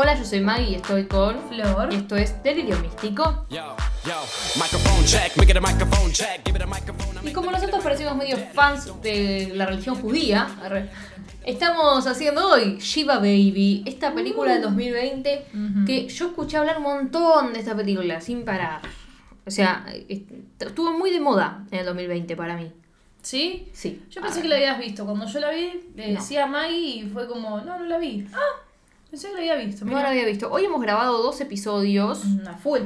Hola, yo soy Maggie y estoy con Flor. Y esto es Delirio Místico. Yo, yo, microphone check, we get a microphone check, give it a microphone. Y como nosotros parecemos medio fans de la religión judía, estamos haciendo hoy Shiva Baby, esta película del 2020 que yo escuché hablar un montón de esta película sin parar. O sea, est- estuvo muy de moda en el 2020 para mí. ¿Sí? Sí. Yo pensé que la habías visto. Cuando yo la vi, le No. decía a Maggie y fue como, no, no la vi. Ah, pensé que la había visto. No mira. la había visto. Hoy hemos grabado dos episodios Una full.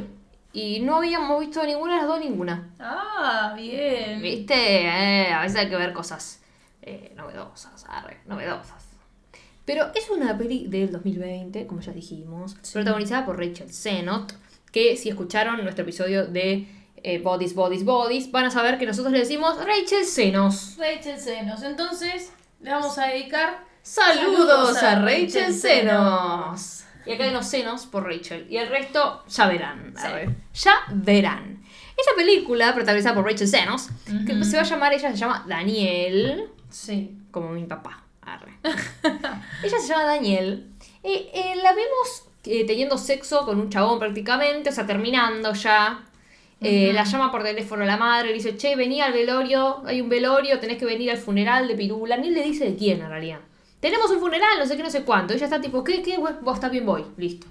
y no habíamos visto ninguna de las dos, ninguna. Ah, bien. ¿Viste? Eh, a veces hay que ver cosas eh, novedosas, arre, novedosas. Pero es una peli del 2020, como ya dijimos, Sí. protagonizada por Rachel Sennott, que si escucharon nuestro episodio de eh, Bodies, Bodies, Bodies, van a saber que nosotros le decimos Rachel Senos. Rachel Senos. Entonces, le vamos a dedicar Saludos, Saludos a a Rachel Senos. Y acá hay unos senos por Rachel. Y el resto ya verán. Sí. Ya verán. Esta película, protagonizada por Rachel Senos, que se va a llamar, ella se llama Daniel. Sí. como mi papá. Arre. Ella se llama Daniel. Eh, eh, la vemos eh, teniendo sexo con un chabón prácticamente, o sea, terminando ya. Eh. La llama por teléfono a la madre, le dice, che, vení al velorio, hay un velorio, tenés que venir al funeral de Pirula. Ni le dice de quién en realidad. Tenemos un funeral, no sé qué, no sé cuánto. Ella está tipo, ¿qué? ¿Qué? Vos está bien, voy. Listo.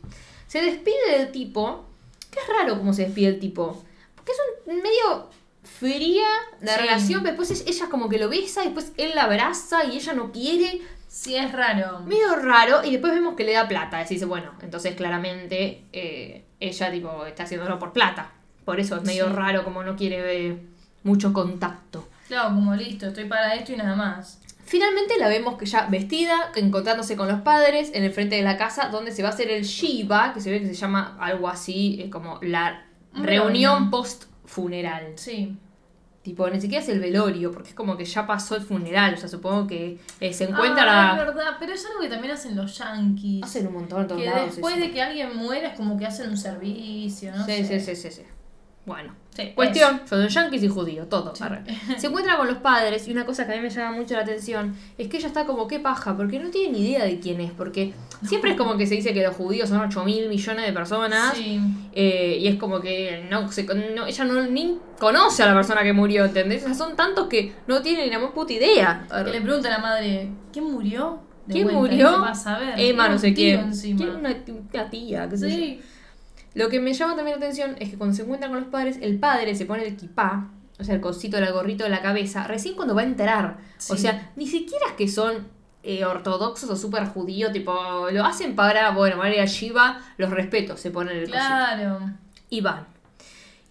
Se despide del tipo. Que es raro cómo se despide el tipo. Porque es un medio fría la Sí. relación, después es- ella como que lo besa, después él la abraza y ella no quiere. Sí, es raro. Medio raro, y después vemos que le da plata. Dice, bueno, entonces claramente eh, ella tipo está haciéndolo por plata. Por eso es medio Sí. raro, como no quiere eh, mucho contacto. Claro, como listo, estoy para esto y nada más. Finalmente la vemos que ya vestida, encontrándose con los padres en el frente de la casa, donde se va a hacer el Shiva, que se ve que se llama algo así, eh, como la Un reunión post funeral. Sí. Tipo, ni siquiera es el velorio, porque es como que ya pasó el funeral. O sea, supongo que eh, se encuentra Ah, es la... verdad, pero es algo que también hacen los yankees. Hacen un montón todos que lados. después eso. de que alguien muera es como que hacen un servicio, ¿no? sí, sé. sí, sí, sí, sí. Bueno. Sí, Cuestión, son yanquis y judíos, todo. Se encuentra con los padres y una cosa que a mí me llama mucho la atención es que ella está como, qué paja, porque no tiene ni idea de quién es, porque siempre es como que se dice que los judíos son 8 mil millones de personas Sí. eh, y es como que no, se, no- ella no ni conoce a la persona que murió, ¿entendés? O sea, son tantos que no tienen ni la más puta idea. Que le pregunta a la madre, ¿quién murió? De ¿Quién vuelta, murió? Emma, no sé quién. ¿Quién? Una, una tía, qué sé yo. Lo que me llama también la atención es que cuando se encuentran con los padres, el padre se pone el kipá, o sea, el cosito del gorrito de la cabeza, recién cuando va a enterar. O sea, ni siquiera es que son eh, ortodoxos o súper judíos, tipo, lo hacen para, bueno, María Shiva, los respeto, se ponen el cosito. Claro. Y van.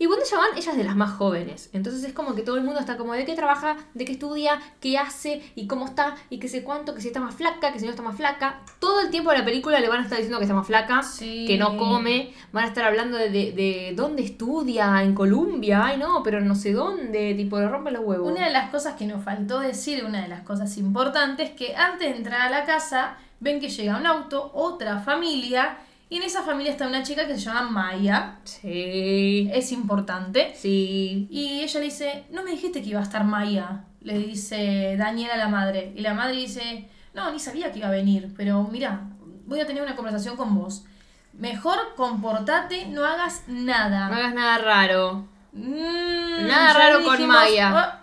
Y cuando ella van, ella es de las más jóvenes. Entonces es como que todo el mundo está como de qué trabaja, de qué estudia, qué hace y cómo está y qué sé cuánto, que si está más flaca, que si no está más flaca. Todo el tiempo de la película le van a estar diciendo que está más flaca, Sí. que no come. Van a estar hablando de, de, de dónde estudia, en Colombia. Ay, no, pero no sé dónde. Tipo, le rompen los huevos. Una de las cosas que nos faltó decir, una de las cosas importantes, que antes de entrar a la casa, ven que llega un auto, otra familia, y en esa familia está una chica que se llama Maya. Sí. Es importante. Sí. Y ella le dice, no me dijiste que iba a estar Maya, le dice Daniela a la madre. Y la madre dice, no, ni sabía que iba a venir, pero mira, voy a tener una conversación con vos. Mejor comportate, no hagas nada. No hagas nada raro. Mm, Nada raro con Maya. "Ah,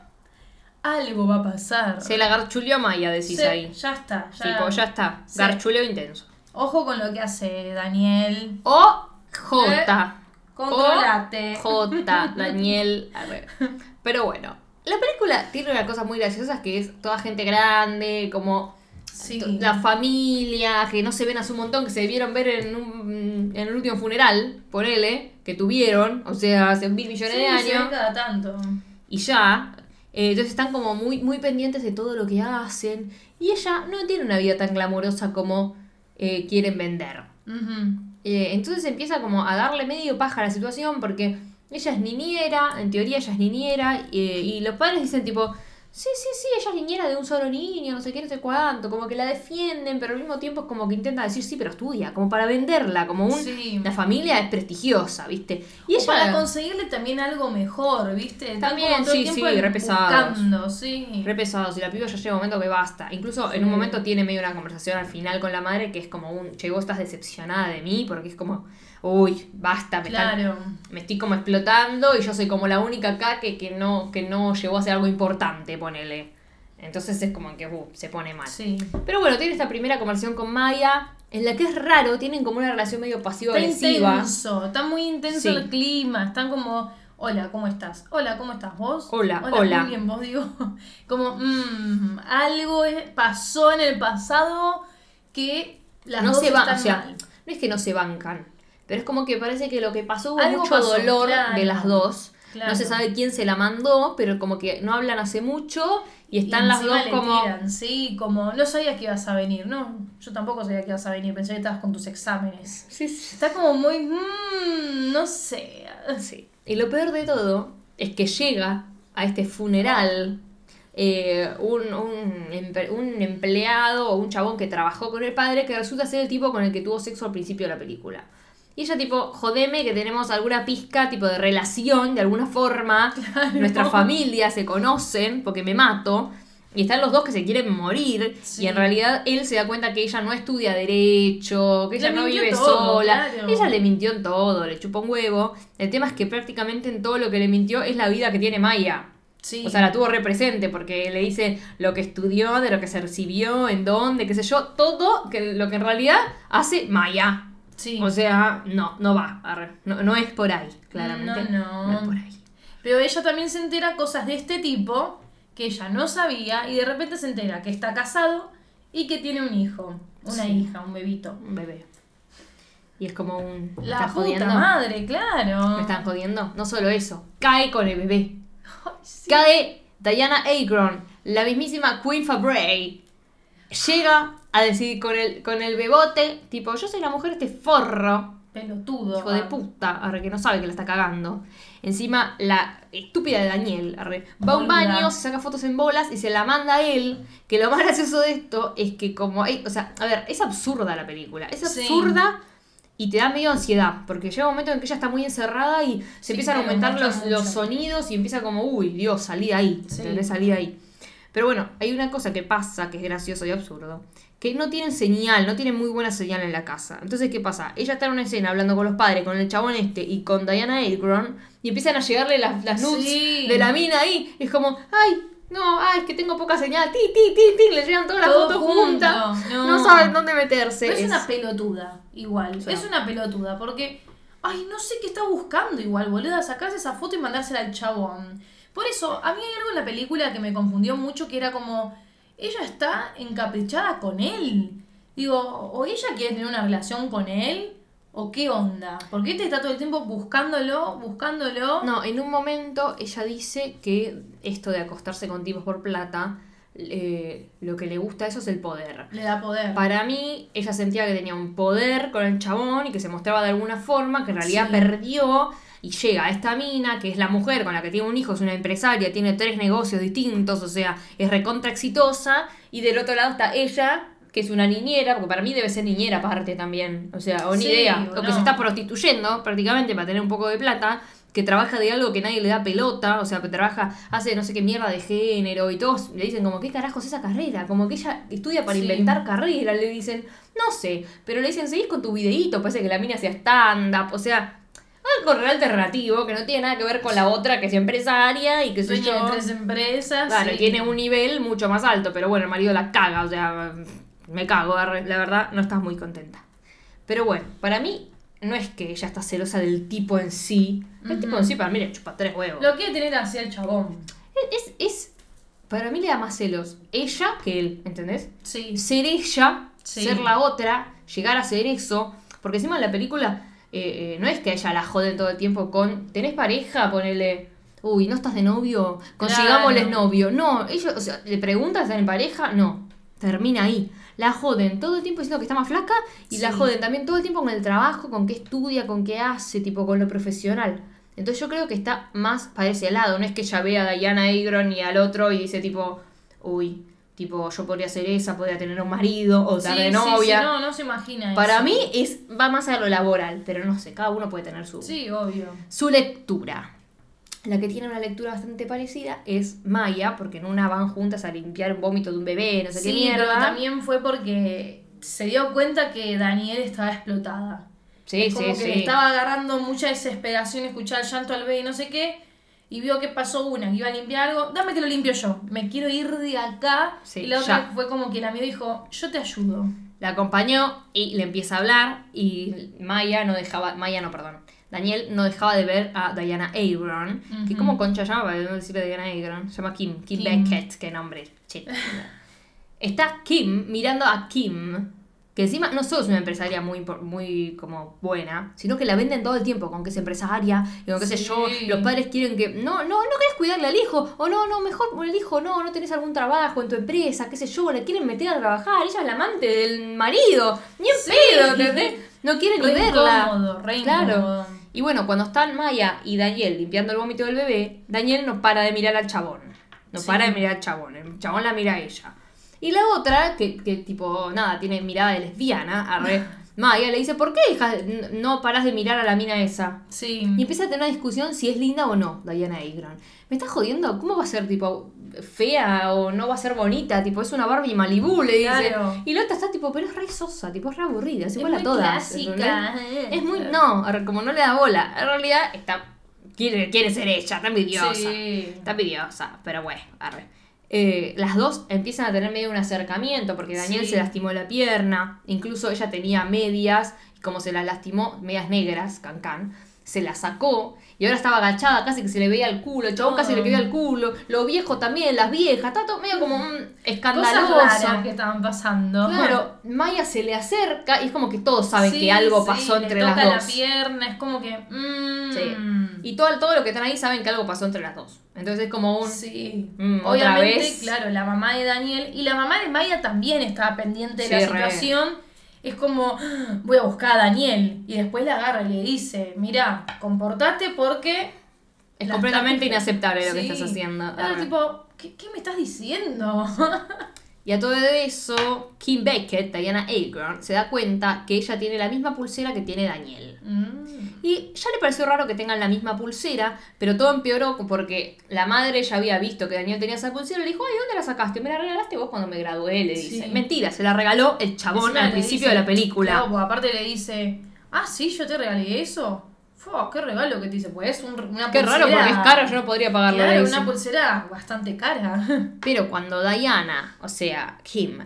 algo va a pasar. Se la garchuleó Maya, decís Sí, ahí. Ya está. Ya. Tipo, ya está. Sí. Garchuleo intenso. Ojo con lo que hace Daniel. O J. Controlate. O J. Daniel. A ver. Pero bueno. La película tiene una cosa muy graciosa que es toda gente grande, como Sí. la familia, que no se ven hace un montón, que se debieron ver en, un, en el último funeral, ponele, que tuvieron, o sea, hace mil millones Sí, de se años. cada tanto. y ya. eh, entonces están como muy, muy pendientes de todo lo que hacen. Y ella no tiene una vida tan glamurosa como eh, quieren vender. Eh, entonces empieza como a darle medio paja a la situación porque ella es niñera, en teoría ella es niñera, eh, y los padres dicen tipo, Sí, sí, sí, ella es niñera de un solo niño, no sé qué, no sé cuánto, como que la defienden, pero al mismo tiempo es como que intenta decir, sí, pero estudia, como para venderla, como un... Sí. La familia es prestigiosa, ¿viste? Y O ella... para conseguirle también algo mejor, ¿viste? Están También, todo el sí, tiempo sí, re pesados. buscando, sí. Re pesados, y la piba ya llega un momento que basta. Incluso en un Sí. momento tiene medio una conversación al final con la madre que es como un, che, vos estás decepcionada de mí, porque es como, uy, basta, me, están- Claro. me estoy como explotando y yo soy como la única acá que, que, no, que no llegó a hacer algo importante, ponele. Entonces es como que uh, se pone mal. Sí. Pero bueno, tiene esta primera conversación con Maya, en la que es raro, tienen como una relación medio Está pasivo-agresiva. intenso, está muy intenso Sí. el clima, están como, hola, ¿cómo estás? Hola, ¿cómo estás vos? Hola, hola. Muy bien, vos digo, como, mm, algo pasó en el pasado que las no dos se están o sea, mal. no es que no se bancan, pero es como que parece que lo que pasó hubo Algo mucho pasó, dolor claro. de las dos. Claro. No se sabe quién se la mandó, pero como que no hablan hace mucho y están Y las dos le como tiran, sí, como, no sabía que ibas a venir, no, yo tampoco sabía que ibas a venir, pensé que estabas con tus exámenes. Sí, sí. Está como muy, mm, no sé. Sí. Y lo peor de todo es que llega a este funeral eh, un, un, un empleado o un chabón que trabajó con el padre que resulta ser el tipo con el que tuvo sexo al principio de la película. Y ella tipo, jodeme que tenemos alguna pizca tipo de relación, de alguna forma. Nuestras familias se conocen porque me mato. Y están los dos que se quieren morir. Sí. Y en realidad él se da cuenta que ella no estudia derecho, que Le ella no vive todo, sola. claro. Ella le mintió en todo, le chupa un huevo. El tema es que prácticamente en todo lo que le mintió es la vida que tiene Maya. Sí. O sea, la tuvo represente porque le dice lo que estudió, de lo que se recibió, en dónde, qué sé yo, todo que lo que en realidad hace Maya. Sí. O sea, no, no va. No, no es por ahí, claramente. No, no. es por ahí. Pero ella también se entera cosas de este tipo que ella no sabía y de repente se entera que está casado y que tiene un hijo, una Sí. hija, un bebito. Un bebé. Y es como un. ¿Me La puta jodiendo? madre, claro. ¿Me están jodiendo? No solo eso. Cae con el bebé. Ay, sí. Cae Diana Agron, la mismísima Queen Fabre. Llega a decir con el, con el bebote, tipo, yo soy la mujer este forro, Pelotudo. hijo de puta, arre, que no sabe que la está cagando. Encima, la estúpida de Daniel, arre, va a un baño, se saca fotos en bolas y se la manda a él. Que lo más gracioso de esto es que como, hay- o sea, a ver, es absurda la película, es Sí. absurda. Y te da medio ansiedad, porque llega un momento en que ella está muy encerrada y se Sí, empiezan a aumentar los, los sonidos y empieza como, uy, Dios, salí de ahí, Sí. Salí de ahí. Pero bueno, hay una cosa que pasa que es gracioso y absurdo, que no tienen señal, no tienen muy buena señal en la casa. Entonces, ¿qué pasa? Ella está en una escena hablando con los padres, con el chabón este y con Diana Agron, y empiezan a llegarle las, las nudes Sí. de la mina ahí. Y es como, ay, no, ay, es que tengo poca señal, ti, ti, ti, ti, le llegan todas las Todo fotos junto, juntas. no. No. saben dónde meterse. Pero es, Es- una pelotuda, igual. Es una pelotuda, porque. Ay, no sé qué está buscando igual, boluda. Sacarse esa foto y mandársela al chabón. Por eso, a mí hay algo en la película que me confundió mucho, que era como. Ella está encaprichada con él. Digo, o ella quiere tener una relación con él, o qué onda. Porque este está todo el tiempo buscándolo, buscándolo. No, en un momento ella dice que esto de acostarse con tipos por plata, eh, lo que le gusta a eso es el poder. Le da poder. Para mí, ella sentía que tenía un poder con el chabón y que se mostraba de alguna forma, que en realidad Sí. perdió y llega a esta mina, que es la mujer con la que tiene un hijo, es una empresaria, tiene tres negocios distintos, o sea, es recontra exitosa, y del otro lado está ella, que es una niñera, porque para mí debe ser niñera aparte también, o sea, o ni Sí, idea, o o que no. se está prostituyendo prácticamente para tener un poco de plata, que trabaja de algo que nadie le da pelota, o sea, que trabaja, hace no sé qué mierda de género y todos le dicen como, ¿qué carajos es esa carrera? Como que ella estudia para Sí. inventar carrera, le dicen, no sé, pero le dicen, seguís con tu videíto, parece que la mina hacía stand-up, o sea, algo re alternativo que no tiene nada que ver con la otra que es empresaria y que Dueña yo. tres empresas. Claro, sí. tiene un nivel mucho más alto, pero bueno, el marido la caga, o sea, me cago, la verdad, no estás muy contenta. Pero bueno, para mí no es que ella está celosa del tipo en sí. El tipo en sí para mí le chupa tres huevos. Lo quiere tener hacia el chabón. Es, es, para mí le da más celos ella que él, ¿entendés? Sí. Ser ella, Sí. ser la otra, llegar a ser eso. Porque encima en la película eh, eh, no es que a ella la joden todo el tiempo con, ¿tenés pareja? Ponele, uy, ¿no estás de novio? Consigámosles Claro. novio. No, ellos, o sea, le preguntas, ¿están en pareja? No, termina ahí. La joden todo el tiempo diciendo que está más flaca y la joden también todo el tiempo con el trabajo, con qué estudia, con qué hace, tipo con lo profesional. Entonces yo creo que está más para ese lado. No es que ella vea a Diana Agron y al otro y dice tipo, uy, tipo, yo podría ser esa, podría tener un marido o estar Sí, de novia. sí, no, no se imagina Para eso. mí es va más a lo laboral, pero no sé, cada uno puede tener su, Sí, obvio. su lectura. La que tiene una lectura bastante parecida es Maya, porque en una van juntas a limpiar un vómito de un bebé, no sé qué mierda. pero también fue porque se dio cuenta que Daniel estaba explotada. Sí, Es como sí, que sí. le estaba agarrando mucha desesperación escuchar el llanto al bebé y no sé qué. Y vio que pasó una, que iba a limpiar algo. Dame que lo limpio yo. Me quiero ir de acá. Sí, y la otra ya. fue como que la miró y dijo, yo te ayudo. La acompañó y le empieza a hablar y Maya no dejaba, Maya no, perdón, Daniel no dejaba de ver a Diana Agron, que Ujú. como concha llama, para no decirle Diana Agron, se llama Kim, Kim, Kim. Beckett, qué nombre. Está Kim mirando a Kim, que encima no solo es una empresaria muy, muy como buena, sino que la venden todo el tiempo con que es empresaria y con qué sé Sí. yo, los padres quieren que, no, no, no querés cuidarle al hijo, o no, no, mejor por el hijo, no, no tenés algún trabajo en tu empresa, qué sé yo, le quieren meter a trabajar, ella es la amante del marido, ni en Sí. pedo, ¿entendés? No quiere ni Re verla. incómodo, re Claro. incómodo. Y bueno, cuando están Maya y Daniel limpiando el vómito del bebé, Daniel no para de mirar al chabón. No Sí. para de mirar al chabón. El chabón la mira a ella. Y la otra, que, que tipo, nada, tiene mirada de lesbiana, arre, Maya le dice, ¿por qué hija, n- no paras de mirar a la mina esa? Sí. Y empieza a tener una discusión si es linda o no, Diana Agron. ¿Me estás jodiendo? ¿Cómo va a ser, tipo, fea o no va a ser bonita? Tipo, es una Barbie Malibu, le dice. Claro. Y la otra está, tipo, pero es re sosa, tipo, es re aburrida, es Es igual a muy todas. clásica. ¿entendés? Es muy, no, como no le da bola. En realidad está, quiere, quiere ser ella, está envidiosa. Sí. Está envidiosa, pero bueno, arre. Eh, las dos empiezan a tener medio un acercamiento porque Daniel Sí. se lastimó la pierna, incluso ella tenía medias, y como se las lastimó, medias negras, cancán, se las sacó y ahora estaba agachada, casi que se le veía el culo, el chabón casi le veía el culo, lo viejo también, las viejas, está todo medio como mm, Cosas escandaloso. raras que estaban pasando. Claro, Maya se le acerca y es como que todos saben Sí, que algo sí, pasó entre toca las la dos. pierna, es como que. mm, Sí. Y todo, todo lo que están ahí saben que algo pasó entre las dos. Entonces es como un... Sí. Mm, otra Obviamente, vez. claro, la mamá de Daniel y la mamá de Maya también estaba pendiente de la re. Es como, "Ah, voy a buscar a Daniel. Y después la agarra y le dice, mira, comportate porque... Es completamente inaceptable lo que estás haciendo. Claro, tipo, ¿qué, qué me estás diciendo? Y a todo eso, Kim Beckett, Diana Agron, se da cuenta que ella tiene la misma pulsera que tiene Daniel. Mm. Y ya le pareció raro que tengan la misma pulsera, pero todo empeoró porque la madre ya había visto que Daniel tenía esa pulsera y le dijo, ay, ¿dónde la sacaste? Me la regalaste vos cuando me gradué, le dice. Sí. Mentira, se la regaló el chabón al principio dice- de la película. Pues aparte le dice, ah, sí, yo te regalé eso. Fua, qué regalo que te hice. Pues es un- una Qué raro pulsera- porque es caro, yo no podría pagarlo. Claro, una pulsera bastante cara. Pero cuando Diana, o sea, Kim,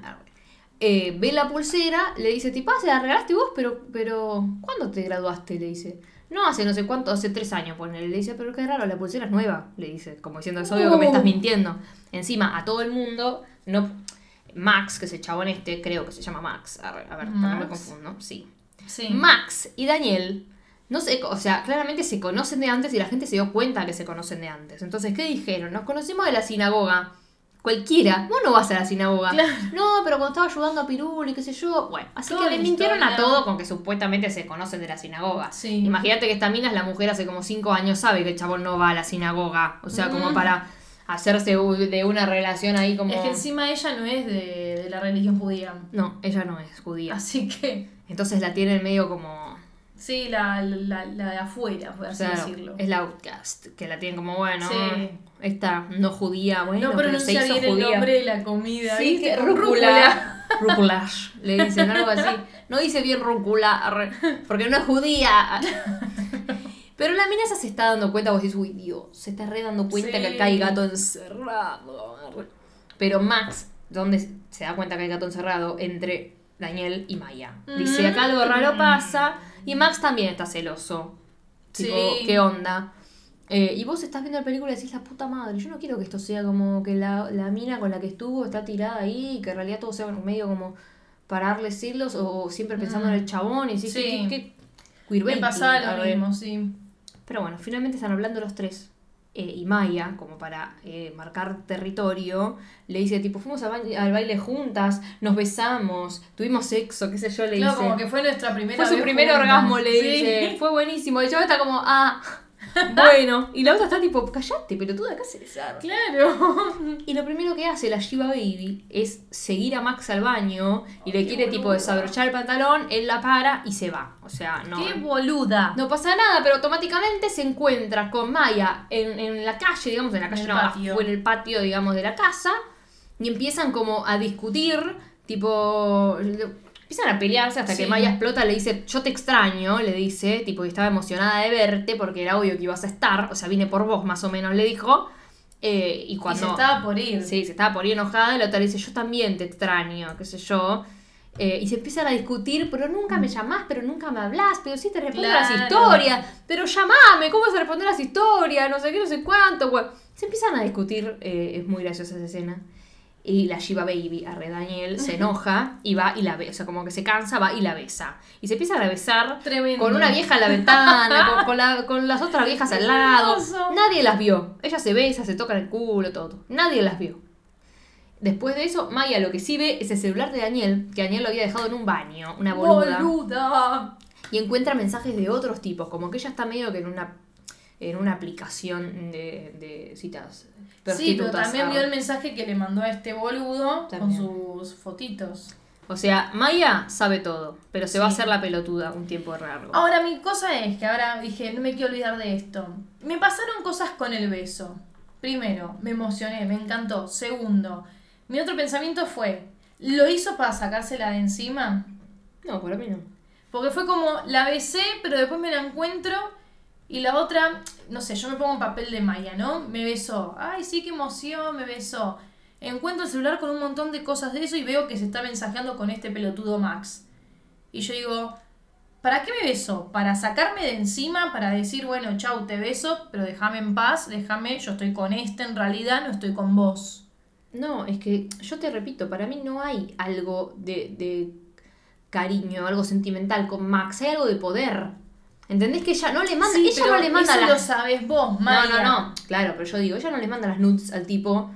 eh, ve la pulsera, le dice, tipo, ah, se la regalaste vos, pero, pero, ¿cuándo te graduaste? Le dice. No, hace no sé cuánto, hace tres años, ponele. Le dice, pero qué raro, la pulsera es nueva, le dice, como diciendo, es obvio que me estás Uh. mintiendo. Encima, a todo el mundo, no... Max, que es el chabón este, creo que se llama Max. A ver, a ver, no me confundo. Sí. Sí. Max y Daniel, no sé, o sea, claramente se conocen de antes y la gente se dio cuenta que se conocen de antes. Entonces, ¿qué dijeron? Nos conocimos de la sinagoga. Cualquiera, vos no vas a la sinagoga. Claro. No, pero cuando estaba ayudando a Pirul y qué sé yo. Bueno, así Toda que le mintieron a todo con que supuestamente se conocen de la sinagoga. Sí. Imagínate que esta mina es la mujer hace como cinco años, sabe que el chabón no va a la sinagoga. O sea, como Mm. para hacerse de una relación ahí como. Es que encima ella no es de, de la religión judía. No, ella no es judía. Así que, Entonces la tienen medio como. Sí, la, la, la de afuera, por así Claro, decirlo. es la outcast, que la tienen como, bueno, Sí. esta no judía, bueno, no pero se pronuncia hizo bien el judía. nombre de la comida. Sí, ¿viste? rúcula. Rúculash, le dicen algo así. No dice bien rúcula, porque no es judía. Pero la mina esa se está dando cuenta, vos decís, uy, Dios, se está re dando cuenta Sí. que acá hay gato encerrado. Pero Max, donde se da cuenta que hay gato encerrado? Entre Daniel y Maya. Dice, acá algo raro pasa. Y Max también está celoso. Tipo, Sí. ¿qué onda? Eh, y vos estás viendo la película y decís, la puta madre, yo no quiero que esto sea como que la, la mina con la que estuvo está tirada ahí y que en realidad todo sea medio como para darle celos o siempre pensando en el chabón y decís, Sí. ¿qué, qué, Me queerbaiting, pasaba lo mismo, sí. Pero bueno, finalmente están hablando los tres. Eh, y Maya, como para eh, marcar territorio, le dice tipo, fuimos al, ba- al baile juntas, nos besamos, tuvimos sexo, qué sé yo, le Claro, dice. como que fue nuestra primera Fue su primer juntas. orgasmo, le Sí. dice. Fue buenísimo. Y yo está como, ah, bueno, y la otra está tipo, callate, pelotuda, ¿qué haces? Claro. Y lo primero que hace la Shiva Baby es seguir a Max al baño y le quiere tipo desabrochar el pantalón, él la para y se va. O sea, no. Qué boluda. No pasa nada, pero automáticamente se encuentra con Maya en, en la calle, digamos, en la calle no, patio. o en el patio, digamos, de la casa, y empiezan como a discutir, tipo, empiezan a pelearse hasta que. Maya explota, le dice, yo te extraño, le dice, tipo, y estaba emocionada de verte porque era obvio que ibas a estar, o sea, vine por vos más o menos, le dijo, eh, y Y cuando... se estaba por ir. Sí, se estaba por ir enojada y la otra le dice, yo también te extraño, qué sé yo. Eh, y se empiezan a discutir, pero nunca me llamás, pero nunca me hablas, pero sí te respondo las Claro. historias, pero llamame, ¿cómo vas a responder las historias? No sé qué, no sé cuánto. Se empiezan a discutir, eh, es muy graciosa esa escena. Y la Shiva Baby, Arre Daniel, se enoja y va y la besa, o sea, como que se cansa, va y la besa. Y se empiezan a besar Tremendo. con una vieja en la ventana, con, con la- con las otras viejas al lado. Nadie las vio. Ellas se besan, se tocan el culo, todo. Nadie las vio. Después de eso, Maya lo que sí ve es el celular de Daniel, que Daniel lo había dejado en un baño, una boluda. Boluda. Y encuentra mensajes de otros tipos, como que ella está medio que en una en una aplicación de, de citas Sí, pero también vio el mensaje que le mandó a este boludo También. con sus fotitos. O sea, Maya sabe todo, pero se va a hacer la pelotuda un tiempo largo. Ahora, mi cosa es que ahora dije, no me quiero olvidar de esto. Me pasaron cosas con el beso. Primero, me emocioné, me encantó. Segundo, mi otro pensamiento fue, ¿lo hizo para sacársela de encima? No, para mí no. Porque fue como, la besé, pero después me la encuentro y la otra, no sé, yo me pongo en papel de Maya, ¿no? Me besó. Ay, sí, qué emoción, me besó. Encuentro el celular con un montón de cosas de eso y veo que se está mensajeando con este pelotudo Max. Y yo digo, ¿para qué me besó? ¿Para sacarme de encima? ¿Para decir, bueno, chau, te beso, pero déjame en paz, déjame, yo estoy con este en realidad, no estoy con vos? No, es que yo te repito, para mí no hay algo de, de cariño, algo sentimental con Max, hay algo de poder. ¿Entendés que ella no le manda, Sí, ella pero no le manda eso las lo sabes vos, No, Maya. no, no, claro, pero yo digo, ella no le manda las nudes al tipo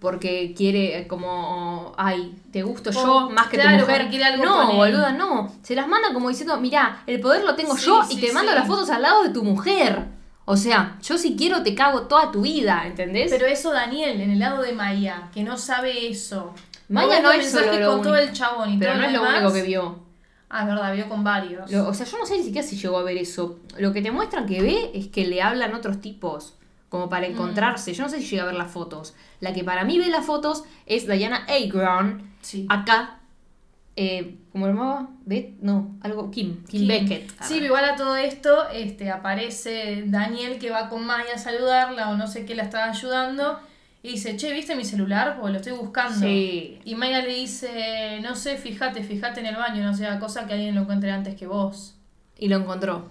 porque quiere eh, como, ay, te gusto yo más que claro, tu mujer. quiere algo no, boluda, no. Se las manda como diciendo, mirá, el poder lo tengo Sí, yo sí, y te mando las fotos al lado de tu mujer. O sea, yo si quiero te cago toda tu vida, ¿entendés? Pero eso Daniel, en el lado de Maya, que no sabe eso. Maya no es solo lo con todo único. el chabón y Pero todo no es lo demás. único que vio. Ah, es verdad, vio con varios. Lo- o sea, yo no sé ni siquiera si llegó a ver eso. Lo que te muestran que ve es que le hablan otros tipos, como para encontrarse. Yo no sé si llega a ver las fotos. La que para mí ve las fotos es Diana Agron, Sí. acá, eh, ¿cómo lo llamaba? ¿Bet? No, algo, Kim, Kim, Kim. Beckett. Sí, pero igual a todo esto este, aparece Daniel que va con Maya a saludarla o no sé qué la estaba ayudando y dice, che, ¿viste mi celular? Porque lo estoy buscando. Sí. Y Maya le dice, no sé, fíjate, fíjate en el baño, no sea cosa que alguien lo encuentre antes que vos. Y lo encontró.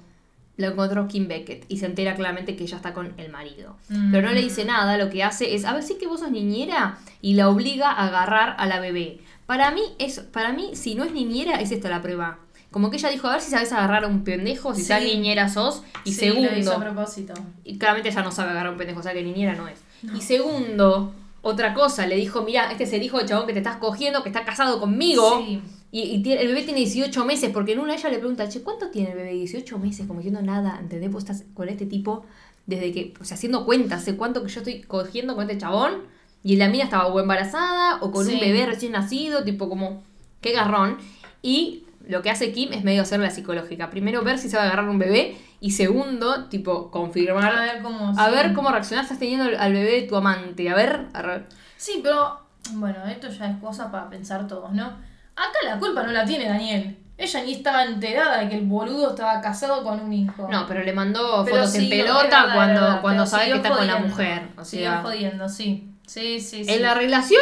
Lo encontró Kim Beckett y se entera claramente que ella está con el marido. Mm. Pero no le dice nada, lo que hace es, a ver, sí que vos sos niñera y la obliga a agarrar a la bebé. Para mí, es, para mí, si no es niñera, es esta la prueba. Como que ella dijo, a ver si sabes agarrar a un pendejo, si Sí. tan niñera sos. Y Sí, lo hizo a segundo, propósito. y claramente ella no sabe agarrar a un pendejo, o sea que niñera no es. Y segundo, otra cosa, le dijo, mira, este es el hijo del chabón que te estás cogiendo, que está casado conmigo. Sí. Y, y tiene- el bebé tiene 18 meses, porque en una ella le pregunta, che, ¿cuánto tiene el bebé? 18 meses, como diciendo nada, ¿entendés? Vos estás con este tipo desde que, o sea, haciendo cuentas, sé cuánto que yo estoy cogiendo con este chabón, y la mina estaba o embarazada o con Sí. un bebé recién nacido, tipo como, qué garrón. Y lo que hace Kim es medio hacer la psicológica. Primero ver si sabe agarrar un bebé, y segundo, tipo, confirmar. A ver cómo... A sí. ver cómo reaccionás, estás teniendo al bebé de tu amante. A ver, a ver. Sí, pero bueno, esto ya es cosa para pensar todos, ¿no? Acá la culpa no la tiene Daniel. Ella ni estaba enterada de que el boludo estaba casado con un hijo. No, pero le mandó Pero fotos en pelota verdad, cuando, verdad, cuando sabe que está con la mujer. O sea, jodiendo, sí. Sí, sí, sí. en la relación,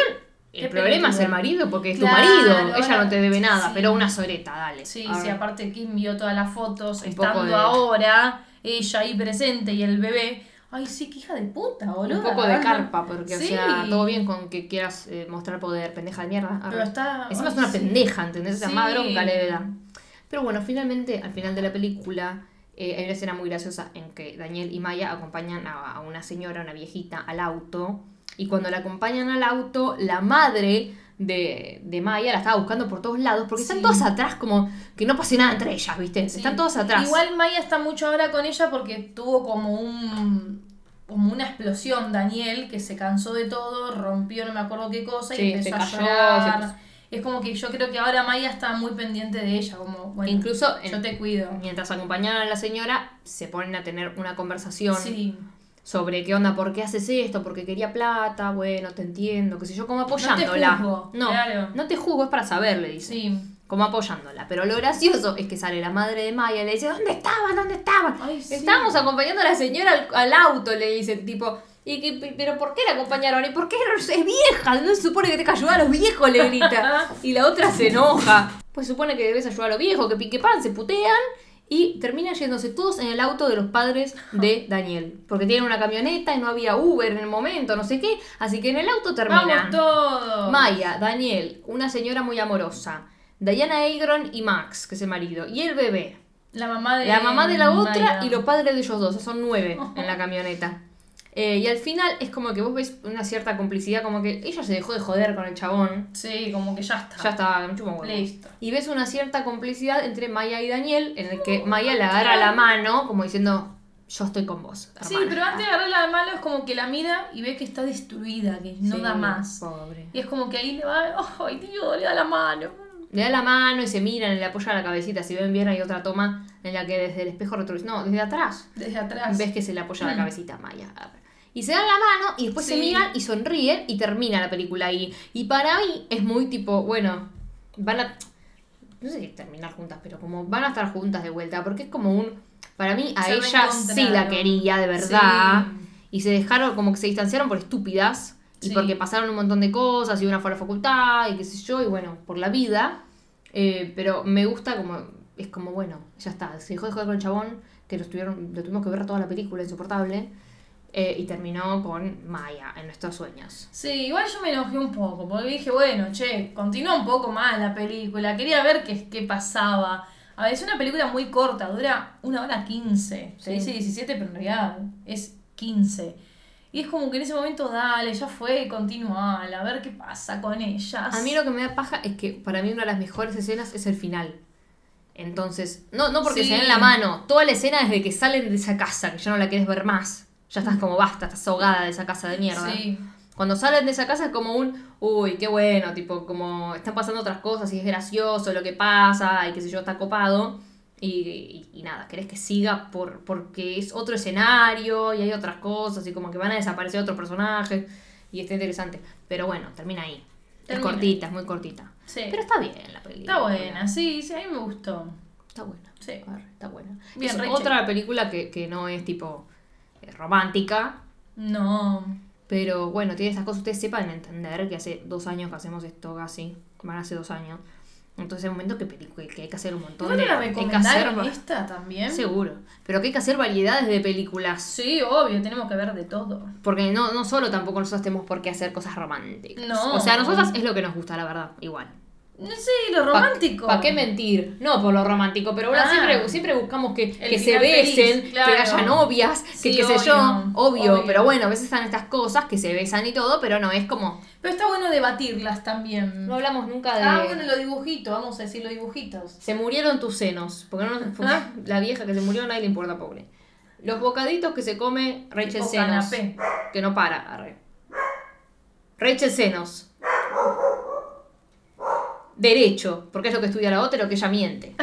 el problema es el marido porque es Claro, tu marido. Ella no te debe nada, sí. pero una soreta, dale. Sí, sí, aparte Kim vio todas las fotos Un estando de- ahora, ella ahí presente y el bebé. Ay, sí, qué hija de puta, boludo. Un poco de carpa, porque, Sí. o sea, todo bien con que quieras eh, mostrar poder, pendeja de mierda. Arre. Pero está. Encima ay, es una sí. pendeja, ¿entendés? Sí. más bronca le. Pero bueno, finalmente, al final de la película, eh, hay una escena muy graciosa en que Daniel y Maya acompañan a, a una señora, una viejita, al auto. Y cuando la acompañan al auto, la madre de, de Maya la estaba buscando por todos lados, porque están todas atrás como que no pase nada entre ellas, ¿viste? Sí. Están todas atrás. Igual Maya está mucho ahora con ella porque tuvo como un como una explosión Daniel que se cansó de todo, rompió no me acuerdo qué cosa y empezó a llorar. Es como que yo creo que ahora Maya está muy pendiente de ella, como bueno, Incluso en- yo te cuido. Mientras acompañaban a la señora, se ponen a tener una conversación Sí. Sobre qué onda, por qué haces esto, porque quería plata, bueno, te entiendo, qué sé yo, como apoyándola. juzgo, no, claro. no te juzgo, es para saber, le dice. Sí. Como apoyándola. Pero lo gracioso es que sale la madre de Maya y le dice, ¿dónde estaban? ¿Dónde estaban? Ay, sí. Estábamos acompañando a la señora al, al auto, le dice, tipo, ¿y qué- pero por qué la acompañaron? ¿Y por qué no- es vieja? No se supone que te que ayudar a los viejos, le grita. Y la otra se enoja. Pues supone que debes ayudar a los viejos, que pique pan, se putean. Y terminan yéndose todos en el auto de los padres de Daniel. Porque tienen una camioneta y no había Uber en el momento, no sé qué. Así que en el auto terminan. Vamos todos. Maya, Daniel, una señora muy amorosa. Diana Agron y Max, que es el marido. Y el bebé. La mamá de La mamá de la otra Maya. y los padres de ellos dos. Son nueve en la camioneta. Eh, y al final es como que vos ves una cierta complicidad, como que ella se dejó de joder con el chabón. Sí, como que ya está. Ya estaba, me chupa un huevo. Listo. Y ves una cierta complicidad entre Maya y Daniel, en el que Maya le agarra la mano, como diciendo, yo estoy con vos. Sí, hermana". pero antes de agarrarla de malo es como que la mira y ve que está destruida, que no Sí, da más. Pobre. Y es como que ahí le va, ay Dios, le da la mano. Le da la mano y se miran le apoya la cabecita. Si ven bien, hay otra toma en la que desde el espejo retrovisor. No, desde atrás. Desde atrás. Ves que se le apoya la Mm. cabecita a Maya. A ver. Y se dan la mano y después se miran y sonríen y termina la película ahí. Y para mí es muy tipo, bueno, van a. No sé si terminar juntas, pero como van a estar juntas de vuelta. Porque es como un. Para mí a Se ella sí la quería de verdad. Sí. Y se dejaron, como que se distanciaron por estúpidas. Y Sí. porque pasaron un montón de cosas y una fue a la facultad y qué sé yo. Y bueno, por la vida. Eh, pero me gusta como. Es como, bueno, ya está. Se dejó de joder con el chabón, que lo, estuvieron, lo tuvimos que ver toda la película, insoportable. Eh, y terminó con Maya en nuestros sueños. Sí, igual yo me enojé un poco, porque dije, bueno, che, continúa un poco más la película, quería ver qué, qué pasaba. A ver, es una película muy corta, dura una hora quince. Se Sí. dice 17, pero en realidad es 15. Y es como que en ese momento, dale, ya fue, continuala, a ver qué pasa con ellas. A mí lo que me da paja es que para mí una de las mejores escenas es el final. Entonces, no, no porque Sí. se den la mano, toda la escena desde que salen de esa casa, que ya no la quieres ver más. Ya estás como basta, estás ahogada de esa casa de mierda. Sí. Cuando salen de esa casa es como un, uy, qué bueno, tipo, como están pasando otras cosas y es gracioso lo que pasa y qué sé yo, está copado. Y, y- y nada, querés que siga por, porque es otro escenario y hay otras cosas y como que van a desaparecer otros personajes y está interesante. Pero bueno, termina ahí. Es cortita, es muy cortita. Sí. Pero está bien la película. Está buena, sí, sí, a mí me gustó. Está buena. Sí. Está buena. Bien, es otra película que, que no es tipo romántica, No. Pero bueno, tiene estas cosas, ustedes sepan entender que hace dos años que hacemos esto casi, van hace dos años. Entonces es un momento que, que hay que hacer un montón ¿No de... la hay que hacer- esta también? Seguro. Pero que hay que hacer variedades de películas. Sí, obvio, tenemos que ver de todo. Porque no, no solo tampoco nosotros tenemos por qué hacer cosas románticas. No. O sea, a nosotras es lo que nos gusta, la verdad, igual. No sé, lo romántico. ¿Para qué mentir? No por lo romántico, pero bueno, Ah. siempre, siempre buscamos que, que se feliz, besen, claro. que haya novias, Sí, que qué sé yo. Obvio, obvio. pero bueno, a veces están estas cosas que se besan y todo, pero no es como... Pero está bueno debatirlas también. No hablamos nunca de... Ah, bueno, los dibujitos, vamos a decir los dibujitos. Se murieron tus senos. Porque, no, porque Ah. la vieja que se murió a nadie le importa, pobre. Los bocaditos que se come Rachel Senos. Que no para, arre. Rachel Senos. Derecho, porque es lo que estudia la otra y lo que ella miente.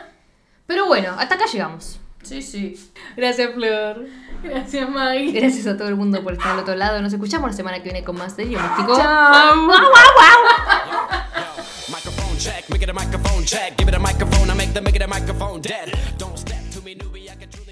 Pero bueno, hasta acá llegamos. Sí, sí. Gracias, Flor. Gracias, Maggie. Gracias a todo el mundo por estar al otro lado. Nos escuchamos la semana que viene con más de Místico. Chao. Microphone check, make it a microphone check. Give it a microphone, I make the make it a microphone dead. Don't step to me, newbie, I can.